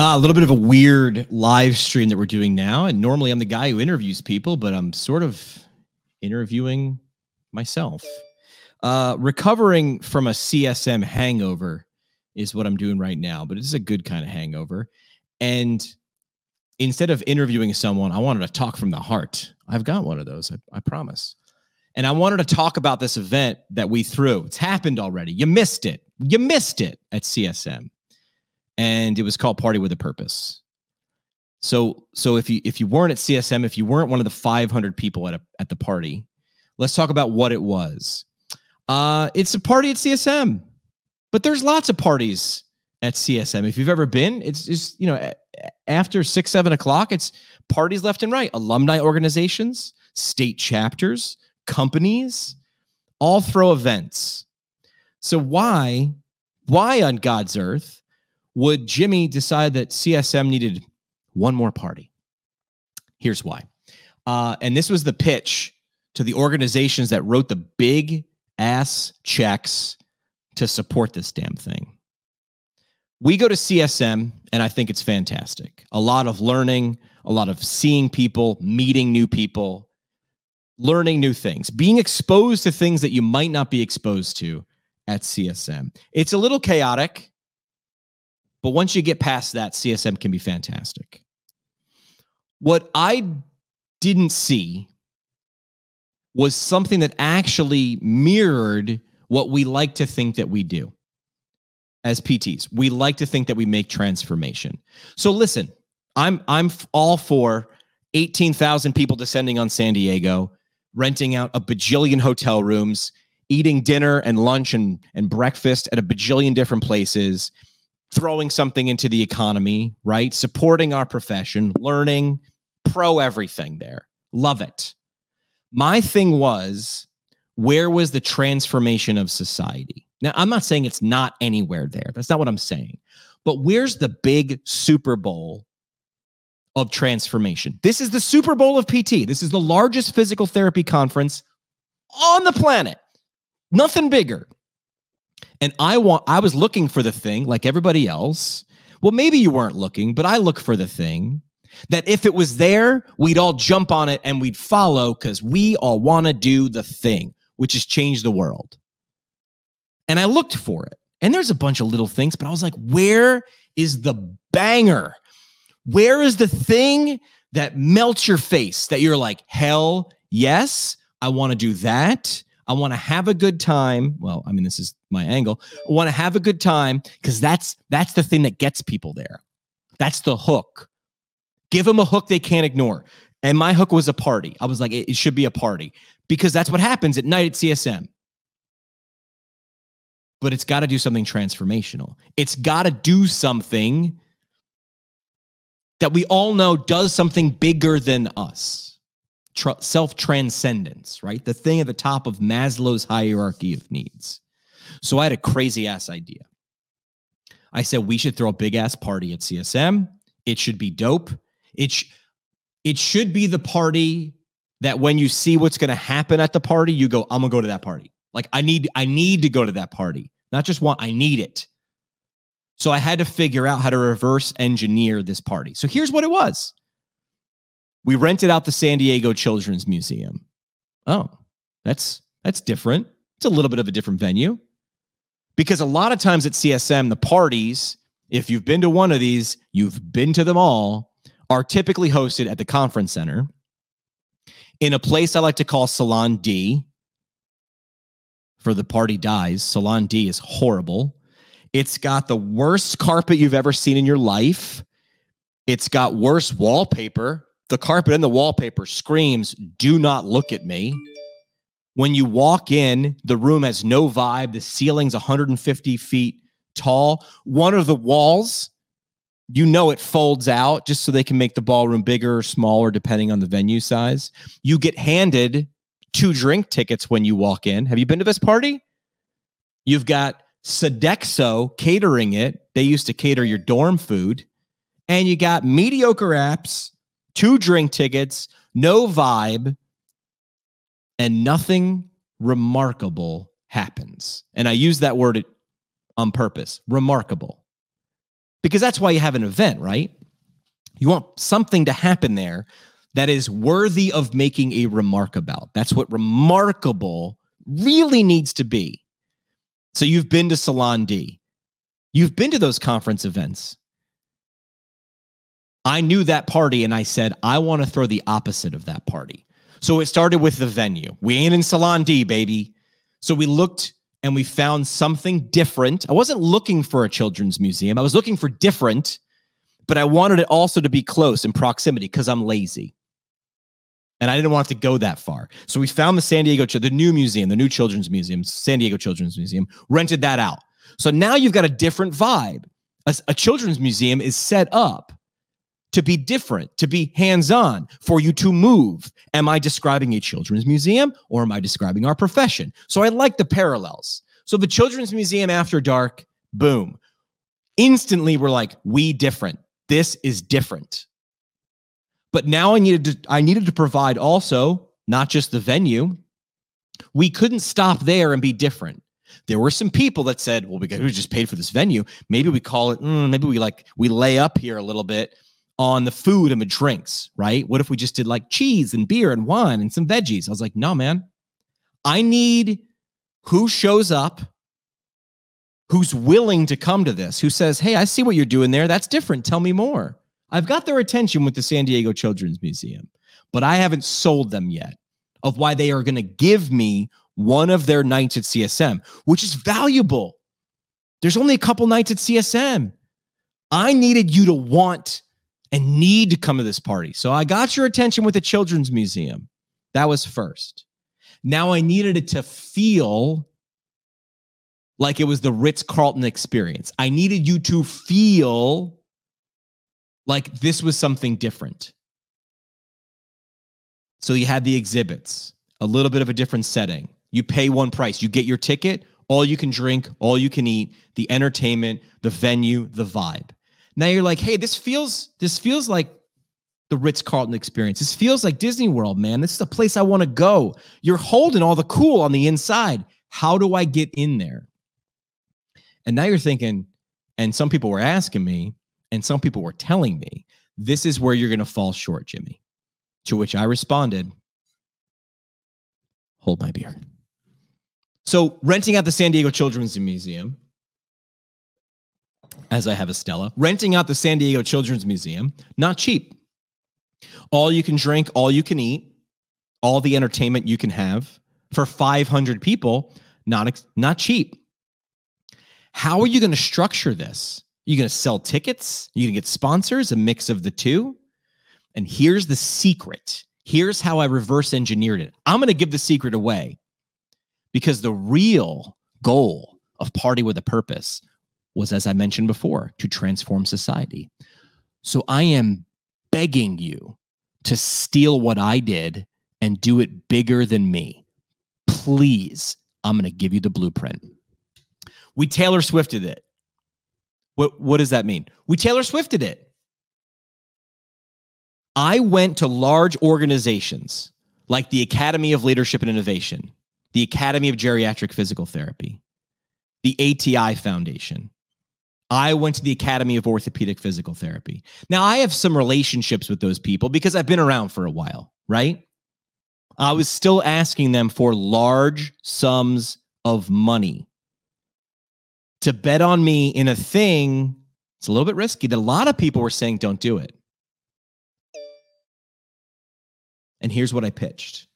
Uh, a little bit of a weird live stream that we're doing now. And normally I'm the guy who interviews people, but I'm sort of interviewing myself. Uh, recovering from a CSM hangover is what I'm doing right now, but it's a good kind of hangover. And instead of interviewing someone, I wanted to talk from the heart. I've got one of those, I, I promise. And I wanted to talk about this event that we threw. It's happened already. You missed it. You missed it at CSM and it was called Party with a Purpose. So so if you if you weren't at CSM, if you weren't one of the 500 people at a, at the party, let's talk about what it was. Uh, it's a party at CSM, but there's lots of parties at CSM. If you've ever been, it's just you know after six seven o'clock, it's parties left and right. Alumni organizations, state chapters, companies, all throw events. So why why on God's earth would Jimmy decide that CSM needed one more party? Here's why. Uh, and this was the pitch to the organizations that wrote the big ass checks to support this damn thing. We go to CSM, and I think it's fantastic. A lot of learning, a lot of seeing people, meeting new people, learning new things, being exposed to things that you might not be exposed to at CSM. It's a little chaotic. But once you get past that, CSM can be fantastic. What I didn't see was something that actually mirrored what we like to think that we do as PTs. We like to think that we make transformation. So listen, I'm I'm all for 18,000 people descending on San Diego, renting out a bajillion hotel rooms, eating dinner and lunch and, and breakfast at a bajillion different places, throwing something into the economy, right? Supporting our profession, learning, pro everything there. Love it. My thing was, where was the transformation of society? Now, I'm not saying it's not anywhere there. That's not what I'm saying. But where's the big Super Bowl of transformation? This is the Super Bowl of PT. This is the largest physical therapy conference on the planet. Nothing bigger. And I want I was looking for the thing like everybody else. Well, maybe you weren't looking, but I look for the thing that if it was there, we'd all jump on it and we'd follow cuz we all want to do the thing, which is change the world. And I looked for it. And there's a bunch of little things, but I was like, where is the banger? Where is the thing that melts your face that you're like, hell yes, I want to do that. I want to have a good time. Well, I mean, this is my angle. I want to have a good time because that's that's the thing that gets people there. That's the hook. Give them a hook they can't ignore. And my hook was a party. I was like, it, it should be a party because that's what happens at night at CSM. But it's got to do something transformational. It's got to do something that we all know does something bigger than us tr- self transcendence, right? The thing at the top of Maslow's hierarchy of needs. So I had a crazy ass idea. I said we should throw a big ass party at CSM. It should be dope. It sh- it should be the party that when you see what's going to happen at the party, you go, I'm gonna go to that party. Like I need I need to go to that party. Not just want, I need it. So I had to figure out how to reverse engineer this party. So here's what it was. We rented out the San Diego Children's Museum. Oh, that's that's different. It's a little bit of a different venue. Because a lot of times at CSM, the parties, if you've been to one of these, you've been to them all, are typically hosted at the conference center in a place I like to call Salon D. For the party dies. Salon D is horrible. It's got the worst carpet you've ever seen in your life. It's got worse wallpaper the carpet and the wallpaper screams, do not look at me. When you walk in, the room has no vibe. The ceiling's 150 feet tall. One of the walls, you know, it folds out just so they can make the ballroom bigger or smaller depending on the venue size. You get handed two drink tickets when you walk in. Have you been to this party? You've got Sodexo catering it. They used to cater your dorm food. And you got mediocre apps two drink tickets, no vibe, and nothing remarkable happens. And I use that word on purpose remarkable. because that's why you have an event, right? You want something to happen there that is worthy of making a remark about. That's what remarkable really needs to be. So you've been to Salon D. You've been to those conference events. I knew that party and I said, I want to throw the opposite of that party. So it started with the venue. We ain't in Salon D, baby. So we looked and we found something different. I wasn't looking for a children's museum, I was looking for different, but I wanted it also to be close in proximity because I'm lazy. And I didn't want to go that far. So we found the San Diego, the new museum, the new children's museum, San Diego Children's Museum, rented that out. So now you've got a different vibe. A, a children's museum is set up to be different, to be hands on, for you to move. Am I describing a children's museum or am I describing our profession? So I like the parallels. So the Children's Museum After Dark, boom. Instantly, we're like, we different. This is different. But now I needed to, I needed to provide also not just the venue. We couldn't stop there and be different. There were some people that said, well, we just paid for this venue. Maybe we call it, mm, maybe we like, we lay up here a little bit on the food and the drinks, right? What if we just did like cheese and beer and wine and some veggies? I was like, no, man. I need who shows up, who's willing to come to this, who says, hey, I see what you're doing there. That's different. Tell me more. I've got their attention with the San Diego Children's Museum, but I haven't sold them yet of why they are going to give me one of their nights at CSM, which is valuable. There's only a couple nights at CSM. I needed you to want and need to come to this party. So I got your attention with the Children's Museum. That was first. Now I needed it to feel like it was the Ritz Carlton experience. I needed you to feel like this was something different. So you had the exhibits, a little bit of a different setting. You pay one price, you get your ticket, all you can drink, all you can eat, the entertainment, the venue, the vibe. Now you're like, hey, this feels this feels like the Ritz Carlton experience. This feels like Disney World, man. This is the place I want to go. You're holding all the cool on the inside. How do I get in there? And now you're thinking, and some people were asking me, and some people were telling me, this is where you're going to fall short, Jimmy. To which I responded, hold my beer. So, renting out the San Diego Children's Museum as I have Estella, renting out the San Diego Children's Museum, not cheap. All you can drink, all you can eat, all the entertainment you can have for 500 people, not not cheap. How are you going to structure this? Are you going to sell tickets? Are you going to get sponsors, a mix of the two? And here's the secret. Here's how I reverse engineered it. I'm going to give the secret away because the real goal of Party with a Purpose was, as I mentioned before, to transform society. So I am begging you to steal what I did and do it bigger than me. Please, I'm going to give you the blueprint. We Taylor Swifted it. What, what does that mean? We Taylor Swifted it. I went to large organizations like the Academy of Leadership and Innovation, the Academy of Geriatric Physical Therapy, the ATI Foundation, I went to the Academy of Orthopedic Physical Therapy. Now, I have some relationships with those people because I've been around for a while, right? I was still asking them for large sums of money to bet on me in a thing. It's a little bit risky that a lot of people were saying, don't do it. And here's what I pitched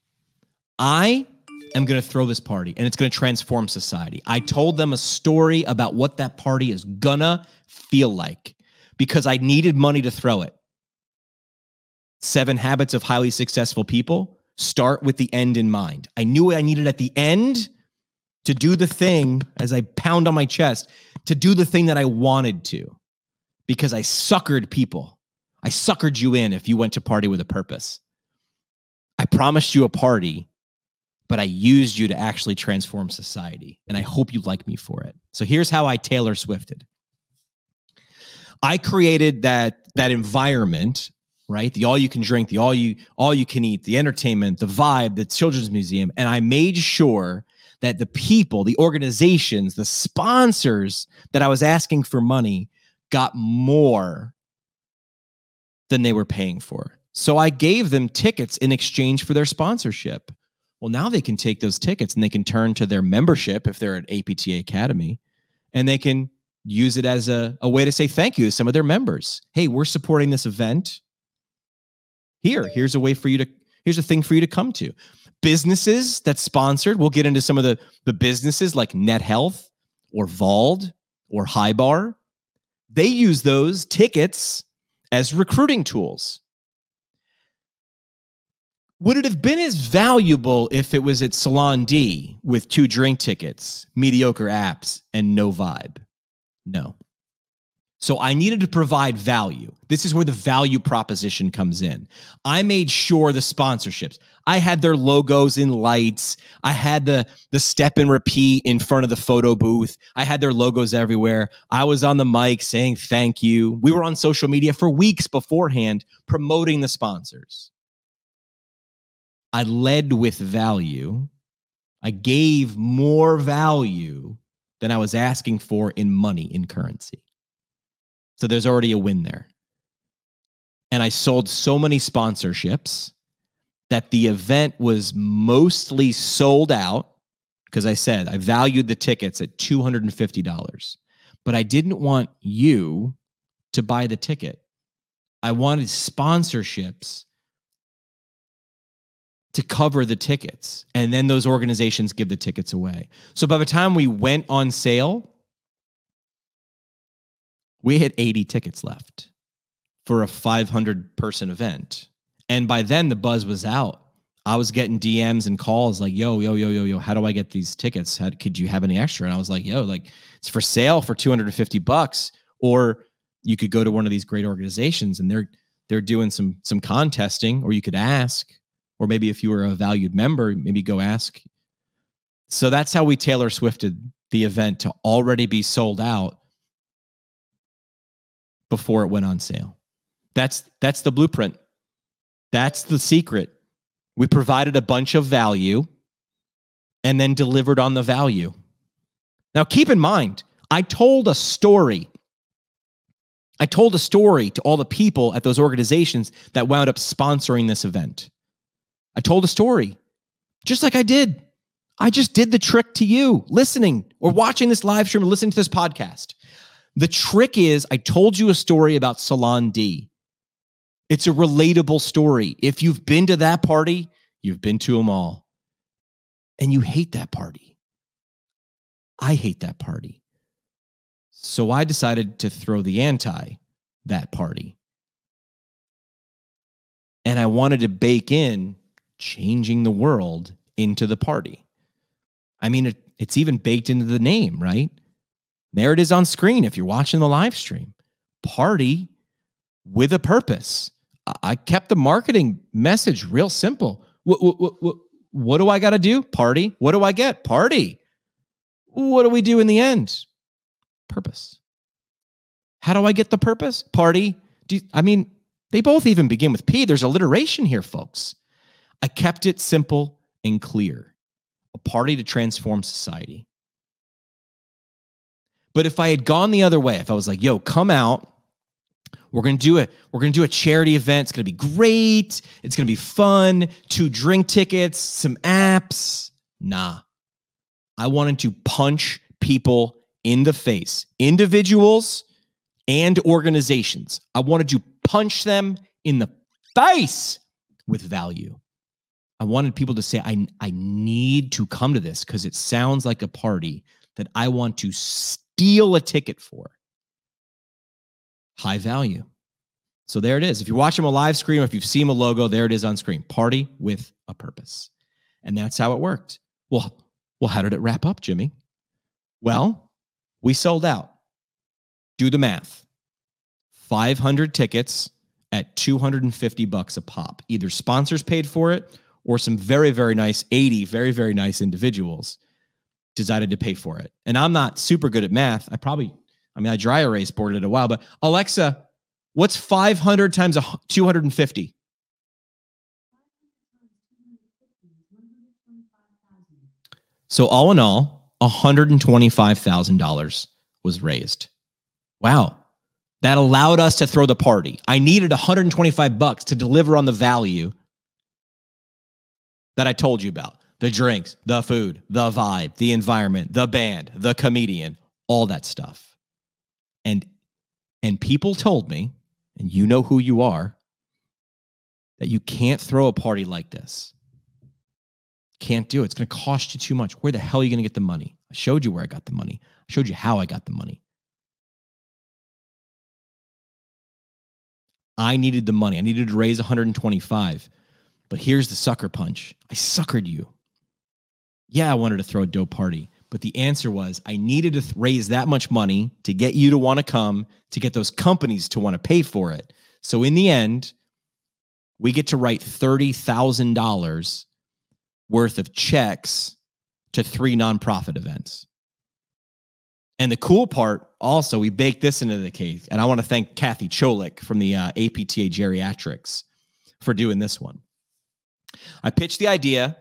I am going to throw this party and it's going to transform society. I told them a story about what that party is going to feel like because I needed money to throw it. Seven habits of highly successful people start with the end in mind. I knew I needed at the end to do the thing as I pound on my chest to do the thing that I wanted to because I suckered people. I suckered you in if you went to party with a purpose. I promised you a party but I used you to actually transform society. And I hope you like me for it. So here's how I Taylor Swifted. I created that that environment, right? The all you can drink, the all you all you can eat, the entertainment, the vibe, the children's museum, and I made sure that the people, the organizations, the sponsors that I was asking for money got more than they were paying for. So I gave them tickets in exchange for their sponsorship. Well, now they can take those tickets and they can turn to their membership if they're at APTA Academy and they can use it as a, a way to say thank you to some of their members. Hey, we're supporting this event. Here, here's a way for you to, here's a thing for you to come to. Businesses that sponsored, we'll get into some of the, the businesses like Net Health or Vald or Highbar. They use those tickets as recruiting tools. Would it have been as valuable if it was at Salon D with two drink tickets, mediocre apps, and no vibe? No. So I needed to provide value. This is where the value proposition comes in. I made sure the sponsorships. I had their logos in lights. I had the the step and repeat in front of the photo booth. I had their logos everywhere. I was on the mic saying thank you. We were on social media for weeks beforehand promoting the sponsors. I led with value. I gave more value than I was asking for in money, in currency. So there's already a win there. And I sold so many sponsorships that the event was mostly sold out because I said I valued the tickets at $250. But I didn't want you to buy the ticket. I wanted sponsorships to cover the tickets. And then those organizations give the tickets away. So by the time we went on sale, we had 80 tickets left for a 500 person event. And by then the buzz was out. I was getting DMs and calls like, yo, yo, yo, yo, yo, how do I get these tickets? How, could you have any extra? And I was like, yo, like it's for sale for 250 bucks. Or you could go to one of these great organizations and they're they're doing some some contesting, or you could ask or maybe if you were a valued member, maybe go ask. So that's how we Taylor Swifted the event to already be sold out before it went on sale. That's that's the blueprint. That's the secret. We provided a bunch of value and then delivered on the value. Now keep in mind, I told a story. I told a story to all the people at those organizations that wound up sponsoring this event. I told a story just like I did. I just did the trick to you listening or watching this live stream or listening to this podcast. The trick is I told you a story about Salon D. It's a relatable story. If you've been to that party, you've been to them all. And you hate that party. I hate that party. So I decided to throw the anti that party. And I wanted to bake in changing the world into the party. I mean, it, it's even baked into the name, right? There it is on screen if you're watching the live stream. Party with a purpose. I kept the marketing message real simple. What, what, what, what do I got to do? Party. What do I get? Party. What do we do in the end? Purpose. How do I get the purpose? Party. Do you, I mean, they both even begin with P. There's alliteration here, folks. I kept it simple and clear a party to transform society. But if I had gone the other way, if I was like, yo, come out, we're gonna do it. We're gonna do a charity event. It's gonna be great. It's gonna be fun. Two drink tickets, some apps. Nah. I wanted to punch people in the face, individuals and organizations. I wanted to punch them in the face with value. I wanted people to say, I, I need to come to this because it sounds like a party that I want to steal a ticket for. High value. So there it is. If you're watching a live stream, if you've seen a logo, there it is on screen. Party with a purpose. And that's how it worked. Well, well, how did it wrap up, Jimmy? Well, we sold out. Do the math. 500 tickets at 250 bucks a pop. Either sponsors paid for it or some very, very nice 80 very, very nice individuals decided to pay for it. And I'm not super good at math. I probably, I mean, I dry erase boarded it a while, but Alexa, what's 500 times a 250? So all in all, $125,000 was raised. Wow. that allowed us to throw the party. I needed 125 bucks to deliver on the value that I told you about the drinks, the food, the vibe, the environment, the band, the comedian, all that stuff. And and people told me, and you know who you are, that you can't throw a party like this. Can't do it. It's going to cost you too much. Where the hell are you going to get the money? I showed you where I got the money. I showed you how I got the money. I needed the money. I needed to raise 125. But here's the sucker punch. I suckered you. Yeah, I wanted to throw a dope party, but the answer was I needed to th- raise that much money to get you to want to come, to get those companies to want to pay for it. So in the end, we get to write $30,000 worth of checks to three nonprofit events. And the cool part also, we baked this into the cake. And I want to thank Kathy Cholik from the uh, APTA Geriatrics for doing this one. I pitched the idea,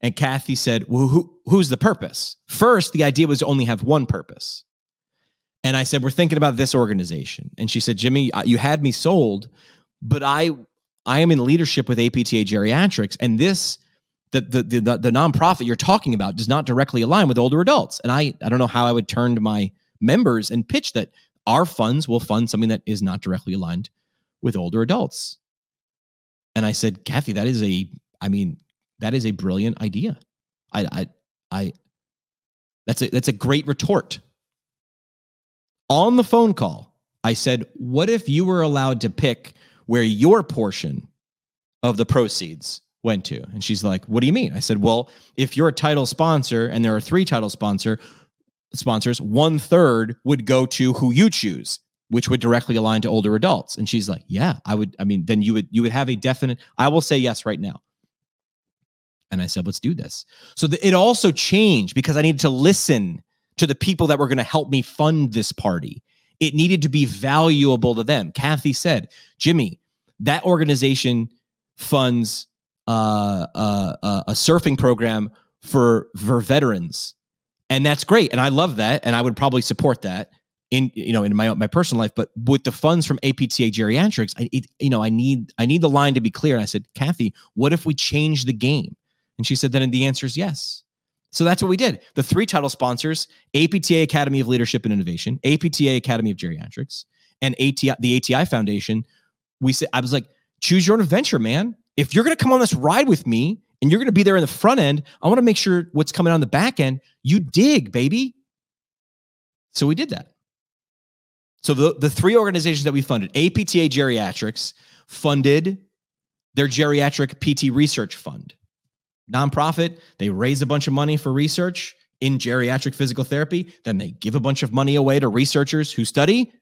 and Kathy said, well, who, Who's the purpose? First, the idea was to only have one purpose. And I said, We're thinking about this organization. And she said, Jimmy, uh, you had me sold, but I I am in leadership with APTA Geriatrics, and this the, the the the nonprofit you're talking about does not directly align with older adults. And I I don't know how I would turn to my members and pitch that our funds will fund something that is not directly aligned with older adults. And I said, Kathy, that is a I mean, that is a brilliant idea. I I I that's a that's a great retort. On the phone call, I said, "What if you were allowed to pick where your portion of the proceeds went to?" And she's like, "What do you mean?" I said, "Well, if you're a title sponsor and there are three title sponsor sponsors, one third would go to who you choose." which would directly align to older adults and she's like yeah i would i mean then you would you would have a definite i will say yes right now and I said, let's do this. So the, it also changed because I needed to listen to the people that were going to help me fund this party. It needed to be valuable to them. Kathy said, Jimmy, that organization funds uh, uh, uh, a surfing program for, for veterans. And that's great. And I love that. And I would probably support that in you know in my my personal life but with the funds from APTA geriatrics I it, you know I need I need the line to be clear and I said Kathy what if we change the game and she said, then the answer is yes. So that's what we did. The three title sponsors APTA Academy of Leadership and Innovation, APTA Academy of Geriatrics, and ATI, the ATI Foundation. We said, I was like, choose your own adventure, man. If you're going to come on this ride with me and you're going to be there in the front end, I want to make sure what's coming on the back end, you dig, baby. So we did that. So the, the three organizations that we funded, APTA Geriatrics funded their geriatric PT research fund nonprofit. They raise a bunch of money for research in geriatric physical therapy. Then they give a bunch of money away to researchers who study.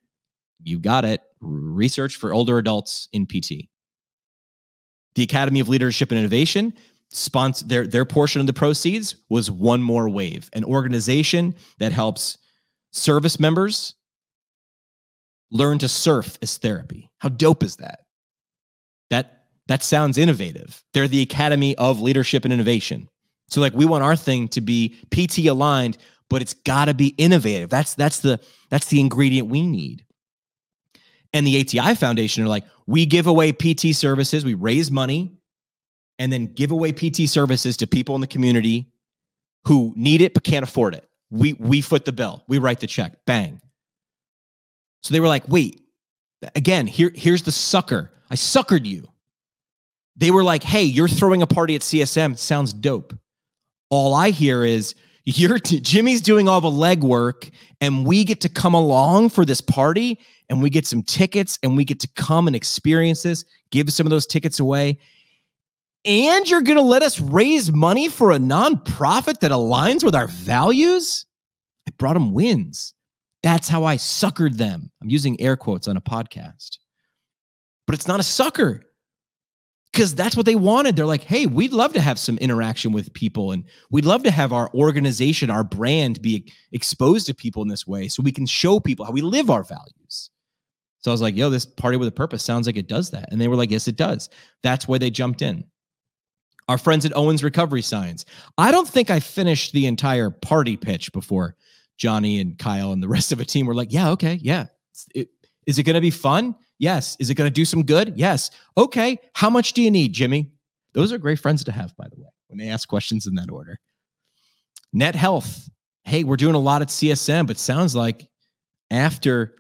You got it. Research for older adults in PT. The Academy of Leadership and Innovation sponsor their their portion of the proceeds was one more wave, an organization that helps service members learn to surf as therapy. How dope is that? That that sounds innovative. They're the Academy of Leadership and Innovation. So like we want our thing to be PT aligned, but it's got to be innovative. That's that's the that's the ingredient we need. And the ATI Foundation are like, we give away PT services, we raise money and then give away PT services to people in the community who need it but can't afford it. We we foot the bill. We write the check. Bang. So they were like, "Wait. Again, here here's the sucker. I suckered you they were like, "Hey, you're throwing a party at CSM. Sounds dope." All I hear is you're t- Jimmy's doing all the legwork, and we get to come along for this party, and we get some tickets, and we get to come and experience this. Give some of those tickets away, and you're going to let us raise money for a nonprofit that aligns with our values. I brought them wins. That's how I suckered them. I'm using air quotes on a podcast, but it's not a sucker because that's what they wanted. They're like, hey, we'd love to have some interaction with people and we'd love to have our organization, our brand be exposed to people in this way so we can show people how we live our values. So I was like, yo, this party with a purpose sounds like it does that. And they were like, yes, it does. That's why they jumped in. Our friends at Owens Recovery Science. I don't think I finished the entire party pitch before Johnny and Kyle and the rest of the team were like, yeah, okay, yeah. It, Is it going to be fun? Yes. Is it going to do some good? Yes. Okay. How much do you need, Jimmy? Those are great friends to have, by the way, when they ask questions in that order. Net health. Hey, we're doing a lot at CSM, but sounds like after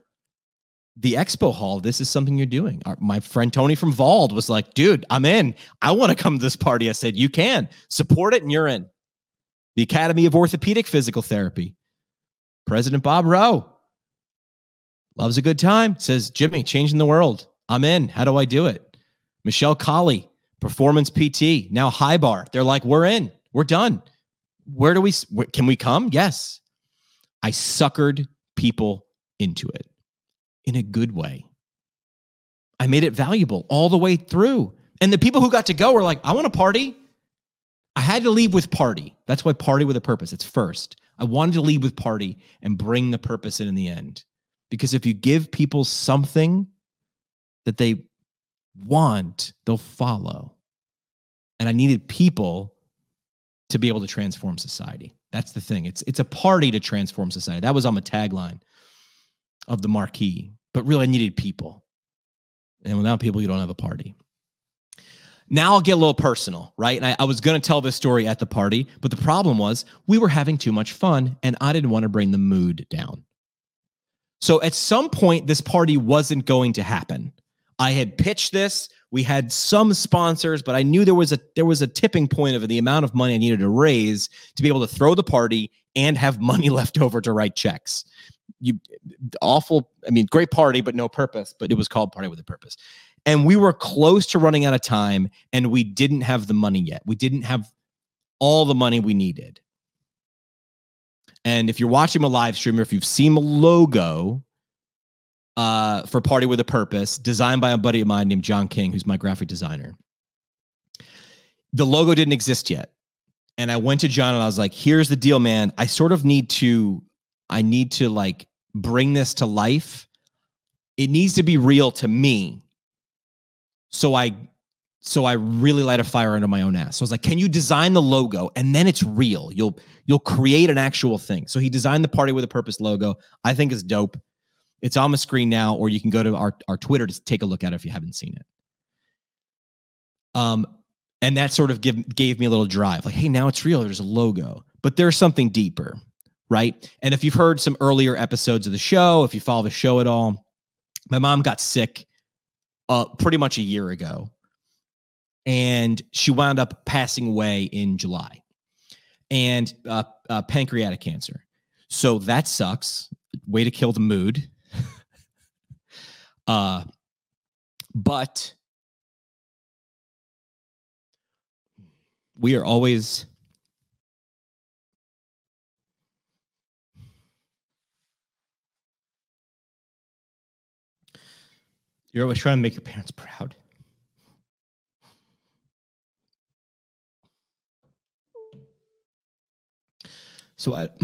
the expo hall, this is something you're doing. Our, my friend Tony from Vald was like, dude, I'm in. I want to come to this party. I said, you can support it and you're in. The Academy of Orthopedic Physical Therapy. President Bob Rowe loves a good time. Says, Jimmy, changing the world. I'm in. How do I do it? Michelle Collie, Performance PT, now High Bar. They're like, we're in. We're done. Where do we, can we come? Yes. I suckered people into it in a good way. I made it valuable all the way through. And the people who got to go were like, I want to party. I had to leave with party. That's why party with a purpose. It's first. I wanted to leave with party and bring the purpose in in the end. Because if you give people something that they want, they'll follow. And I needed people to be able to transform society. That's the thing. It's it's a party to transform society. That was on the tagline of the marquee but really I needed people. And without people, you don't have a party. Now I'll get a little personal, right? And I, I was going to tell this story at the party, but the problem was we were having too much fun and I didn't want to bring the mood down. So at some point, this party wasn't going to happen. I had pitched this. We had some sponsors, but I knew there was a there was a tipping point of the amount of money I needed to raise to be able to throw the party and have money left over to write checks you awful i mean great party but no purpose but it was called party with a purpose and we were close to running out of time and we didn't have the money yet we didn't have all the money we needed and if you're watching a live stream or if you've seen the logo uh, for party with a purpose designed by a buddy of mine named john king who's my graphic designer the logo didn't exist yet and i went to john and i was like here's the deal man i sort of need to I need to like bring this to life. It needs to be real to me. So I so I really light a fire under my own ass. So I was like, can you design the logo and then it's real? You'll you'll create an actual thing. So he designed the party with a purpose logo. I think it's dope. It's on the screen now, or you can go to our, our Twitter to take a look at it if you haven't seen it. Um, and that sort of give, gave me a little drive, like, hey, now it's real. There's a logo, but there's something deeper right? And if you've heard some earlier episodes of the show, if you follow the show at all, my mom got sick uh, pretty much a year ago. And she wound up passing away in July and uh, uh, pancreatic cancer. So that sucks. Way to kill the mood. uh, but we are always You're always trying to make your parents proud. So I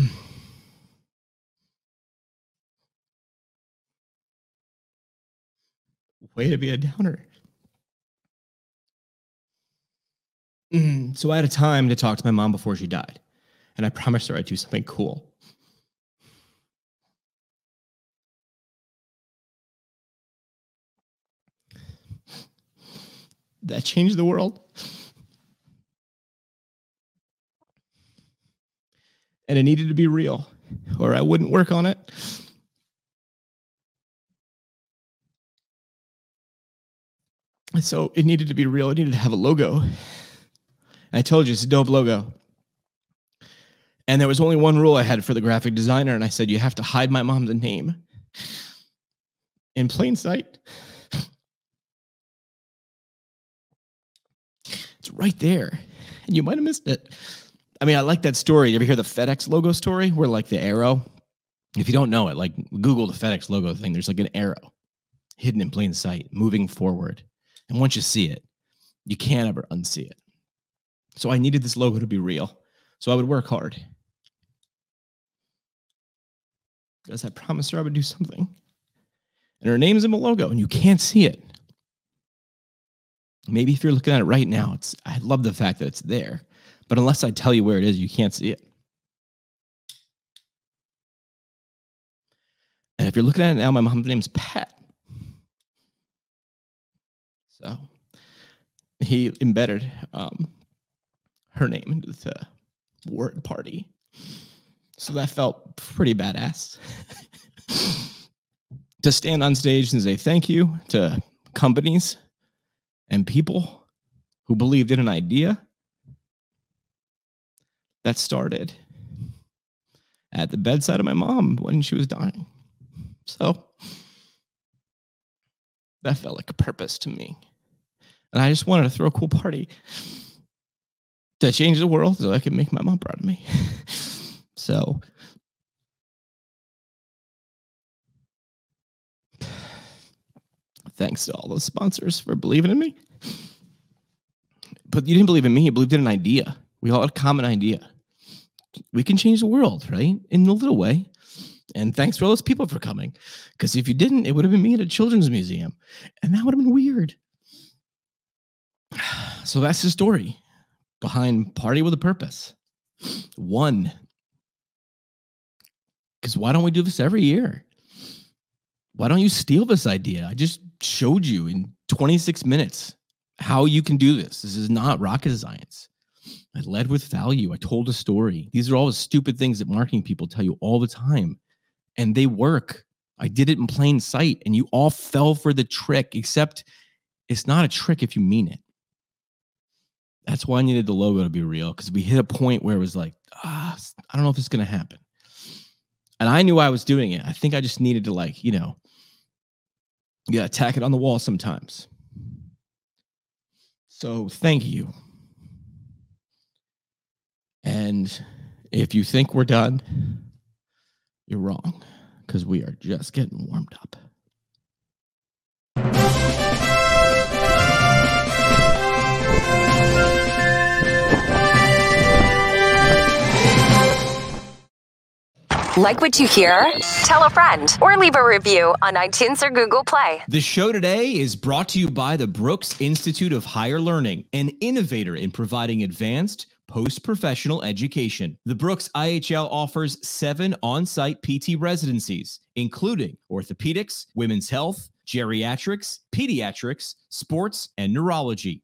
way to be a downer. Mm, so I had a time to talk to my mom before she died, and I promised her I'd do something cool. that changed the world. And it needed to be real, or I wouldn't work on it. So it needed to be real. It needed to have a logo. I told you it's a dope logo. And there was only one rule I had for the graphic designer, and I said, You have to hide my mom's name in plain sight. It's right there. And you might have missed it. I mean, I like that story. You ever hear the FedEx logo story where like the arrow? If you don't know it, like Google the FedEx logo thing, there's like an arrow hidden in plain sight, moving forward. And once you see it, you can't ever unsee it. So I needed this logo to be real. So I would work hard. Because I promised her I would do something. And her name's in the logo, and you can't see it. Maybe if you're looking at it right now, it's I love the fact that it's there. But unless I tell you where it is, you can't see it. And if you're looking at it now, my mom's name's Pat. So he embedded um, her name into the word party. So that felt pretty badass. to stand on stage and say thank you to companies and people who believed in an idea that started at the bedside of my mom when she was dying. So that felt like a purpose to me. And I just wanted to throw a cool party to change the world so I could make my mom proud of me. so thanks to all those sponsors for believing in me. But you didn't believe in me, you believed in an idea. We all had a common idea. We can change the world, right? In a little way. And thanks for all those people for coming. Because if you didn't, it would have been me at a children's museum. And that would have been weird. So that's the story behind Party with a Purpose. One. Because why don't we do this every year? Why don't you steal this idea? I just showed you in 26 minutes how you can do this. This is not rocket science. I led with value. I told a story. These are all the stupid things that marketing people tell you all the time, and they work. I did it in plain sight, and you all fell for the trick, except it's not a trick if you mean it. That's why I needed the logo to be real because we hit a point where it was like, ah, I don't know if it's going to happen. And I knew I was doing it. I think I just needed to, like, you know, yeah, tack it on the wall sometimes. So thank you. And if you think we're done, you're wrong because we are just getting warmed up. Like what you hear? Tell a friend or leave a review on iTunes or Google Play. The show today is brought to you by the Brooks Institute of Higher Learning, an innovator in providing advanced post professional education. The Brooks IHL offers seven on site PT residencies, including orthopedics, women's health, geriatrics, pediatrics, sports, and neurology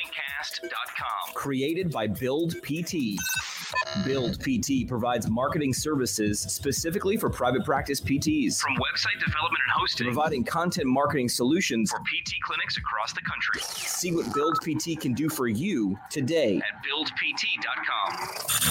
Created by Build PT. Build PT provides marketing services specifically for private practice PTs. From website development and hosting, providing content marketing solutions for PT clinics across the country. See what Build PT can do for you today at buildpt.com.